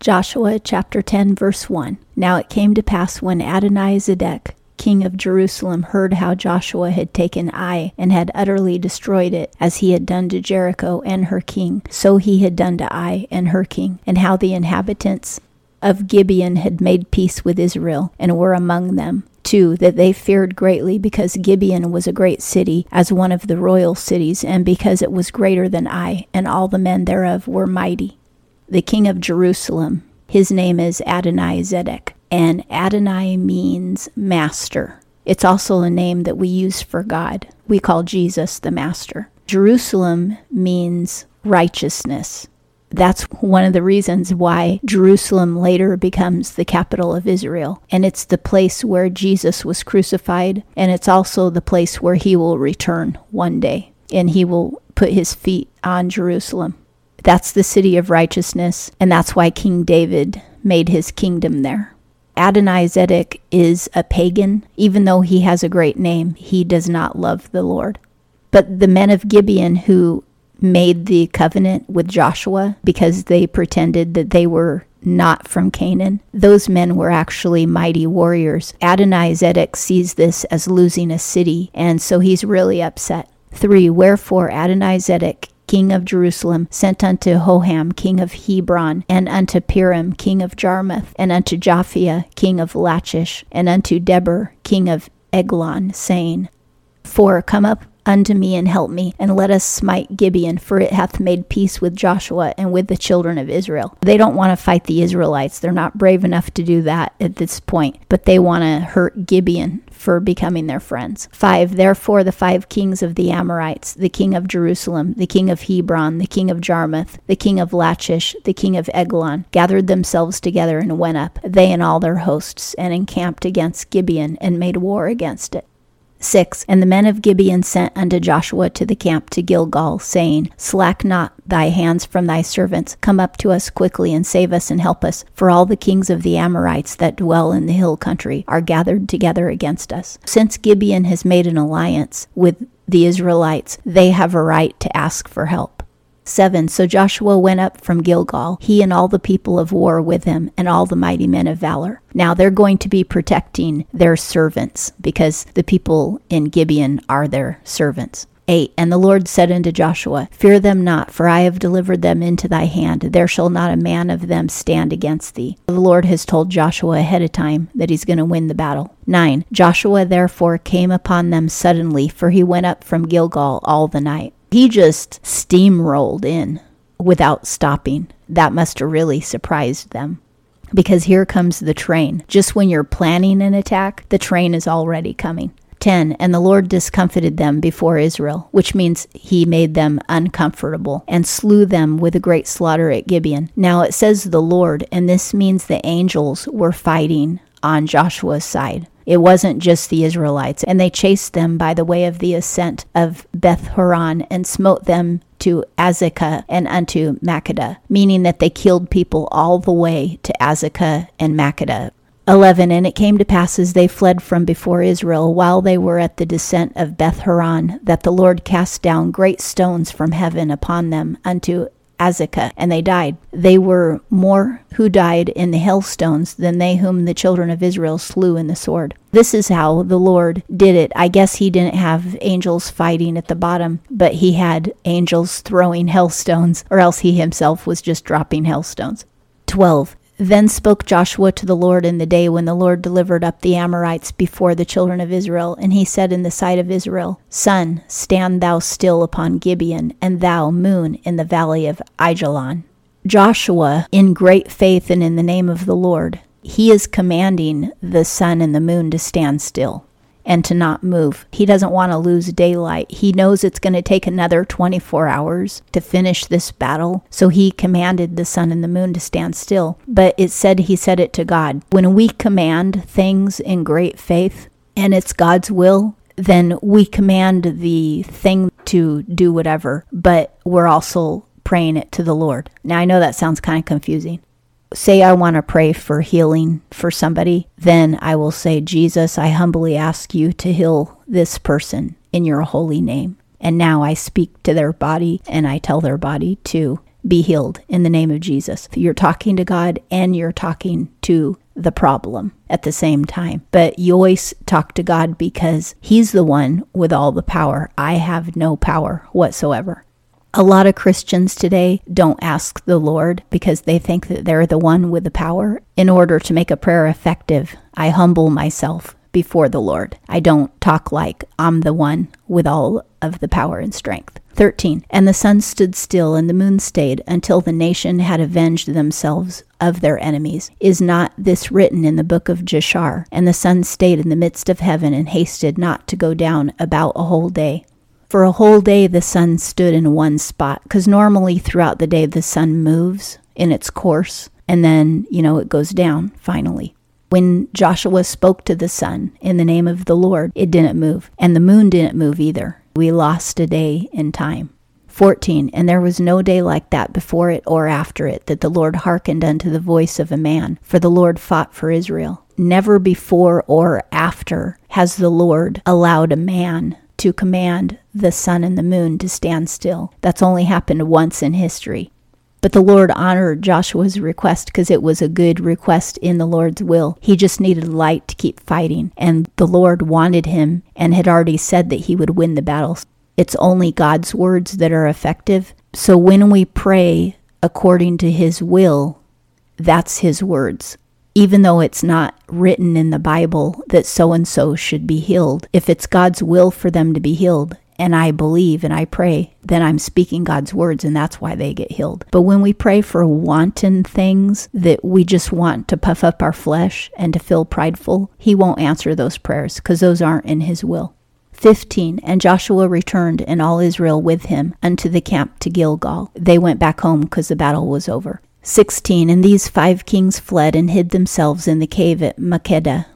Joshua chapter 10, verse 1. Now it came to pass when Adonizedek, king of Jerusalem, heard how Joshua had taken Ai and had utterly destroyed it, as he had done to Jericho and her king, so he had done to Ai and her king, and how the inhabitants of Gibeon had made peace with Israel and were among them. Two, that they feared greatly because Gibeon was a great city, as one of the royal cities, and because it was greater than Ai, and all the men thereof were mighty. The king of Jerusalem, his name is Adonai Zedek, and Adonai means master. It's also a name that we use for God. We call Jesus the master. Jerusalem means righteousness. That's one of the reasons why Jerusalem later becomes the capital of Israel. And it's the place where Jesus was crucified, and it's also the place where he will return one day, and he will put his feet on Jerusalem. That's the city of righteousness, and that's why King David made his kingdom there. Adonai Zedek is a pagan. Even though he has a great name, he does not love the Lord. But the men of Gibeon who made the covenant with Joshua because they pretended that they were not from Canaan. Those men were actually mighty warriors. Adonai Zedek sees this as losing a city, and so he's really upset. 3. Wherefore Adonai Zedek king of Jerusalem, sent unto Hoham, king of Hebron, and unto Piram, king of Jarmuth, and unto Japhia, king of Lachish, and unto Debir, king of Eglon, saying, For Come up unto me and help me, and let us smite Gibeon, for it hath made peace with Joshua and with the children of Israel. They don't want to fight the Israelites. They're not brave enough to do that at this point, but they want to hurt Gibeon for becoming their friends. 5. Therefore, the five kings of the Amorites, the king of Jerusalem, the king of Hebron, the king of Jarmuth, the king of Lachish, the king of Eglon, gathered themselves together and went up, they and all their hosts, and encamped against Gibeon and made war against it. 6. And the men of Gibeon sent unto Joshua to the camp to Gilgal, saying, Slack not thy hands from thy servants. Come up to us quickly and save us and help us. For all the kings of the Amorites that dwell in the hill country are gathered together against us. Since Gibeon has made an alliance with the Israelites, they have a right to ask for help. 7. So Joshua went up from Gilgal, he and all the people of war with him, and all the mighty men of valor. Now they're going to be protecting their servants, because the people in Gibeon are their servants. 8 And the Lord said unto Joshua, Fear them not, for I have delivered them into thy hand. There shall not a man of them stand against thee. The Lord has told Joshua ahead of time that he's going to win the battle. 9 Joshua therefore came upon them suddenly, for he went up from Gilgal all the night. He just steamrolled in without stopping. That must have really surprised them. Because here comes the train. Just when you're planning an attack, the train is already coming. 10 And the Lord discomfited them before Israel, which means he made them uncomfortable and slew them with a great slaughter at Gibeon. Now it says the Lord, and this means the angels were fighting on Joshua's side. It wasn't just the Israelites, and they chased them by the way of the ascent of Beth Horon and smote them to Azekah and unto Makkedah, meaning that they killed people all the way to Azekah and Makkedah. 11 And it came to pass as they fled from before Israel, while they were at the descent of Beth Horon, that the Lord cast down great stones from heaven upon them unto Azekah, and they died. They were more who died in the hailstones than they whom the children of Israel slew in the sword. This is how the Lord did it. I guess he didn't have angels fighting at the bottom, but he had angels throwing hailstones, or else he himself was just dropping hailstones. 12. Then spoke Joshua to the Lord in the day when the Lord delivered up the Amorites before the children of Israel. And he said in the sight of Israel, Sun, stand thou still upon Gibeon, and thou, moon, in the valley of Aijalon. Joshua, in great faith and in the name of the Lord, he is commanding the sun and the moon to stand still and to not move. He doesn't want to lose daylight. He knows it's going to take another 24 hours to finish this battle. So he commanded the sun and the moon to stand still. But it said he said it to God. When we command things in great faith and it's God's will, then we command the thing to do whatever, but we're also praying it to the Lord. Now, I know that sounds kind of confusing, say I want to pray for healing for somebody, then I will say, Jesus, I humbly ask you to heal this person in your holy name. And now I speak to their body and I tell their body to be healed in the name of Jesus. You're talking to God and you're talking to the problem at the same time. But you always talk to God because He's the one with all the power. I have no power whatsoever. A lot of Christians today don't ask the Lord because they think that they're the one with the power. In order to make a prayer effective, I humble myself before the Lord. I don't talk like I'm the one with all of the power and strength. 13. And the sun stood still and the moon stayed until the nation had avenged themselves of their enemies. Is not this written in the book of Jashar? And the sun stayed in the midst of heaven and hasted not to go down about a whole day. For a whole day the sun stood in one spot, because normally throughout the day the sun moves in its course and then, you know, it goes down finally. When Joshua spoke to the sun in the name of the Lord, it didn't move, and the moon didn't move either. We lost a day in time. 14. And there was no day like that before it or after it, that the Lord hearkened unto the voice of a man, for the Lord fought for Israel. Never before or after has the Lord allowed a man to command the sun and the moon to stand still. That's only happened once in history. But the Lord honored Joshua's request because it was a good request in the Lord's will. He just needed light to keep fighting, and the Lord wanted him and had already said that he would win the battle. It's only God's words that are effective. So when we pray according to his will, that's his words. Even though it's not written in the Bible that so and so should be healed, if it's God's will for them to be healed, and I believe and I pray, then I'm speaking God's words and that's why they get healed. But when we pray for wanton things that we just want to puff up our flesh and to feel prideful, He won't answer those prayers because those aren't in His will. 15 And Joshua returned and all Israel with him unto the camp to Gilgal. They went back home because the battle was over. 16 And these five kings fled and hid themselves in the cave at Makkedah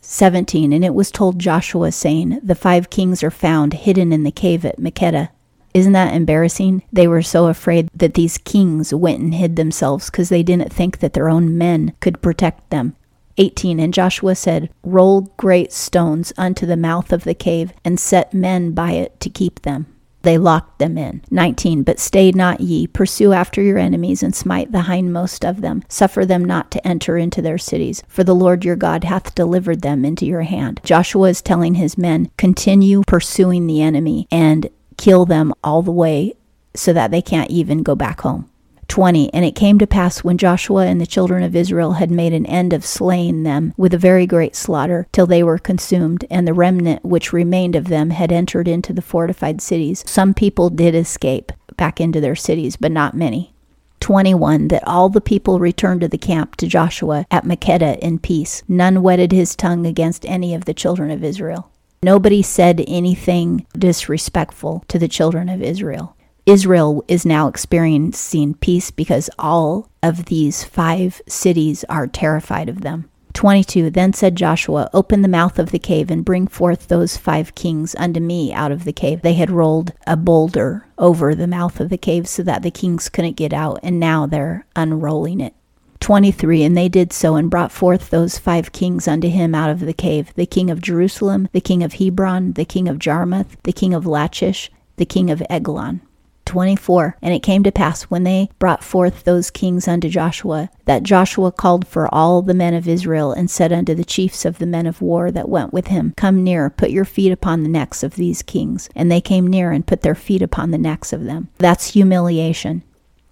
17 And it was told Joshua, saying, The five kings are found hidden in the cave at Makkedah. Isn't that embarrassing? They were so afraid that these kings went and hid themselves because they didn't think that their own men could protect them. 18 And Joshua said, Roll great stones unto the mouth of the cave, and set men by it to keep them they locked them in. 19. But stay not ye, pursue after your enemies, and smite the hindmost of them. Suffer them not to enter into their cities, for the Lord your God hath delivered them into your hand. Joshua is telling his men, continue pursuing the enemy and kill them all the way so that they can't even go back home. 20 And it came to pass when Joshua and the children of Israel had made an end of slaying them with a very great slaughter, till they were consumed, and the remnant which remained of them had entered into the fortified cities. Some people did escape back into their cities, but not many. 21 that all the people returned to the camp to Joshua at Makkedah in peace. None whetted his tongue against any of the children of Israel. Nobody said anything disrespectful to the children of Israel. Israel is now experiencing peace because all of these five cities are terrified of them. 22 Then said Joshua, Open the mouth of the cave and bring forth those five kings unto me out of the cave. They had rolled a boulder over the mouth of the cave so that the kings couldn't get out, and now they're unrolling it. 23 And they did so and brought forth those five kings unto him out of the cave the king of Jerusalem, the king of Hebron, the king of Jarmuth, the king of Lachish, the king of Eglon. 24 And it came to pass when they brought forth those kings unto Joshua, that Joshua called for all the men of Israel, and said unto the chiefs of the men of war that went with him, Come near, put your feet upon the necks of these kings. And they came near and put their feet upon the necks of them. That's humiliation.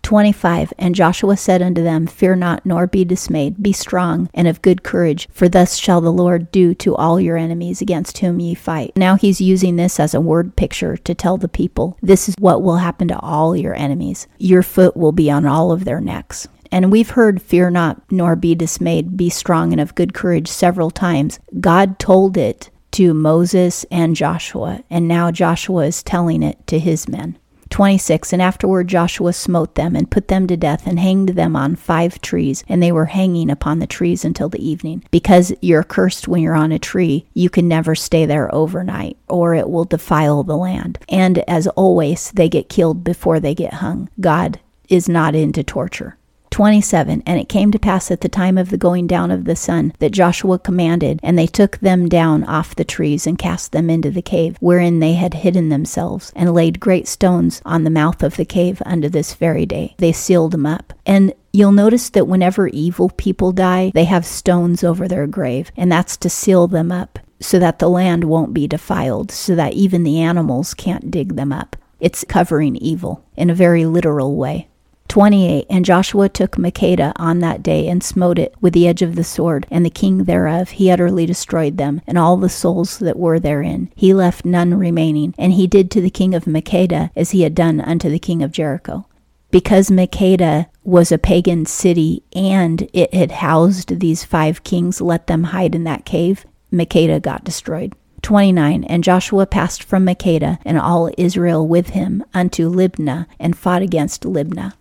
25 And Joshua said unto them, Fear not, nor be dismayed. Be strong and of good courage, for thus shall the Lord do to all your enemies against whom ye fight. Now he's using this as a word picture to tell the people this is what will happen to all your enemies. Your foot will be on all of their necks. And we've heard, Fear not, nor be dismayed, be strong and of good courage several times. God told it to Moses and Joshua, and now Joshua is telling it to his men. 26 And afterward Joshua smote them and put them to death and hanged them on five trees, and they were hanging upon the trees until the evening. Because you're cursed when you're on a tree, you can never stay there overnight, or it will defile the land. And as always, they get killed before they get hung. God is not into torture. 27 And it came to pass at the time of the going down of the sun that Joshua commanded, and they took them down off the trees and cast them into the cave wherein they had hidden themselves, and laid great stones on the mouth of the cave unto this very day. They sealed them up. And You'll notice that whenever evil people die, they have stones over their grave, and that's to seal them up so that the land won't be defiled, so that even the animals can't dig them up. It's covering evil in a very literal way. 28 And Joshua took Makkedah on that day and smote it with the edge of the sword, and the king thereof he utterly destroyed them, and all the souls that were therein. He left none remaining, and he did to the king of Makkedah as he had done unto the king of Jericho. Because Makkedah was a pagan city and it had housed these five kings, let them hide in that cave, Makkedah got destroyed. 29 And Joshua passed from Makkedah, and all Israel with him, unto Libnah, and fought against Libnah.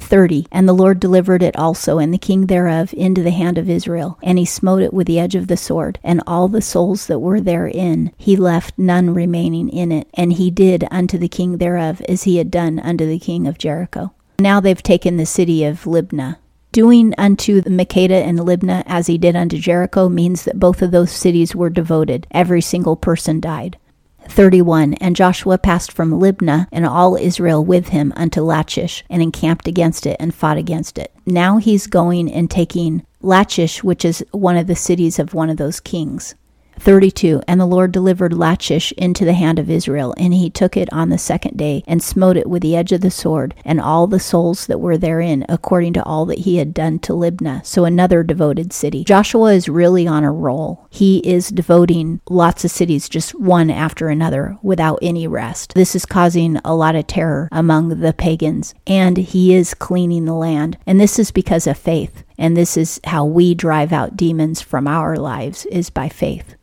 30. And the Lord delivered it also, and the king thereof, into the hand of Israel. And he smote it with the edge of the sword, and all the souls that were therein, he left none remaining in it. And he did unto the king thereof as he had done unto the king of Jericho. Now they've taken the city of Libnah. Doing unto Makkedah and Libnah as he did unto Jericho means that both of those cities were devoted. Every single person died. 31 And Joshua passed from Libnah and all Israel with him unto Lachish and encamped against it and fought against it. Now he's going and taking Lachish, which is one of the cities of one of those kings. 32 And the Lord delivered Lachish into the hand of Israel, and he took it on the second day, and smote it with the edge of the sword, and all the souls that were therein, according to all that he had done to Libnah. So another devoted city. Joshua is really on a roll. He is devoting lots of cities just one after another without any rest. This is causing a lot of terror among the pagans, and he is cleaning the land. And this is because of faith. And this is how we drive out demons from our lives is by faith.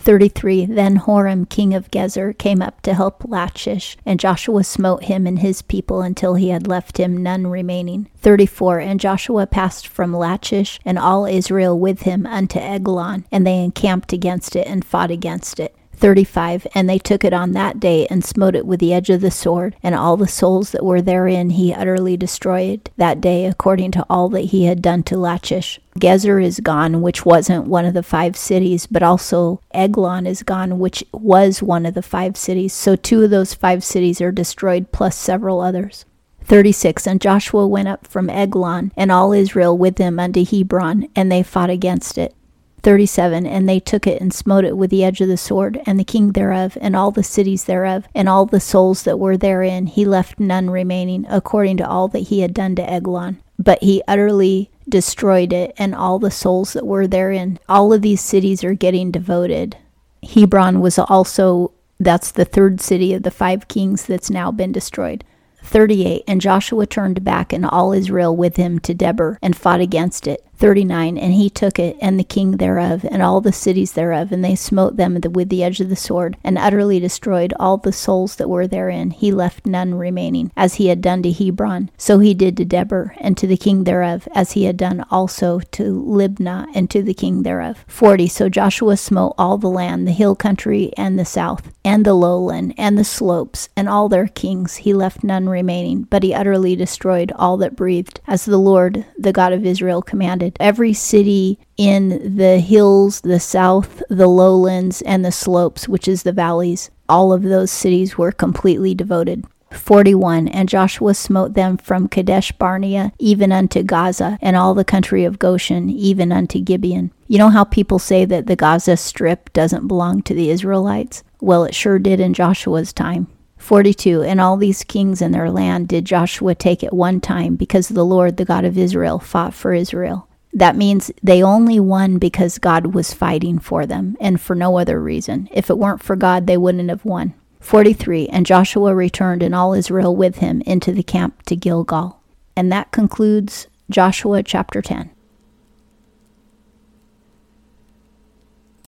33 Then Horam, king of Gezer, came up to help Lachish, and Joshua smote him and his people until he had left him none remaining. 34 And Joshua passed from Lachish, and all Israel with him unto Eglon, and they encamped against it and fought against it. 35 And they took it on that day and smote it with the edge of the sword, and all the souls that were therein he utterly destroyed that day, according to all that he had done to Lachish. Gezer is gone, which wasn't one of the five cities, but also Eglon is gone, which was one of the five cities. So two of those five cities are destroyed, plus several others. 36 And Joshua went up from Eglon, and all Israel with him unto Hebron, and they fought against it. 37 And they took it and smote it with the edge of the sword, and the king thereof, and all the cities thereof, and all the souls that were therein. He left none remaining, according to all that he had done to Eglon. But he utterly destroyed it, and all the souls that were therein. All of these cities are getting devoted. Hebron was also, that's the third city of the five kings that's now been destroyed. 38 And Joshua turned back and all Israel with him to Debir and fought against it. 39 And he took it and the king thereof and all the cities thereof, and they smote them with the edge of the sword and utterly destroyed all the souls that were therein. He left none remaining, as he had done to Hebron. So he did to Debir and to the king thereof, as he had done also to Libnah and to the king thereof. 40 So Joshua smote all the land, the hill country and the south, and the lowland, and the slopes, and all their kings. He left none remaining, but he utterly destroyed all that breathed, as the Lord, the God of Israel, commanded. Every city in the hills, the south, the lowlands, and the slopes, which is the valleys, all of those cities were completely devoted. 41 And Joshua smote them from Kadesh Barnea even unto Gaza, and all the country of Goshen, even unto Gibeon. You know how people say that the Gaza Strip doesn't belong to the Israelites? Well, it sure did in Joshua's time. 42 And all these kings in their land did Joshua take at one time, because the Lord, the God of Israel, fought for Israel. That means they only won because God was fighting for them and for no other reason. If it weren't for God, they wouldn't have won. 43 And Joshua returned and all Israel with him into the camp to Gilgal. And that concludes Joshua chapter 10.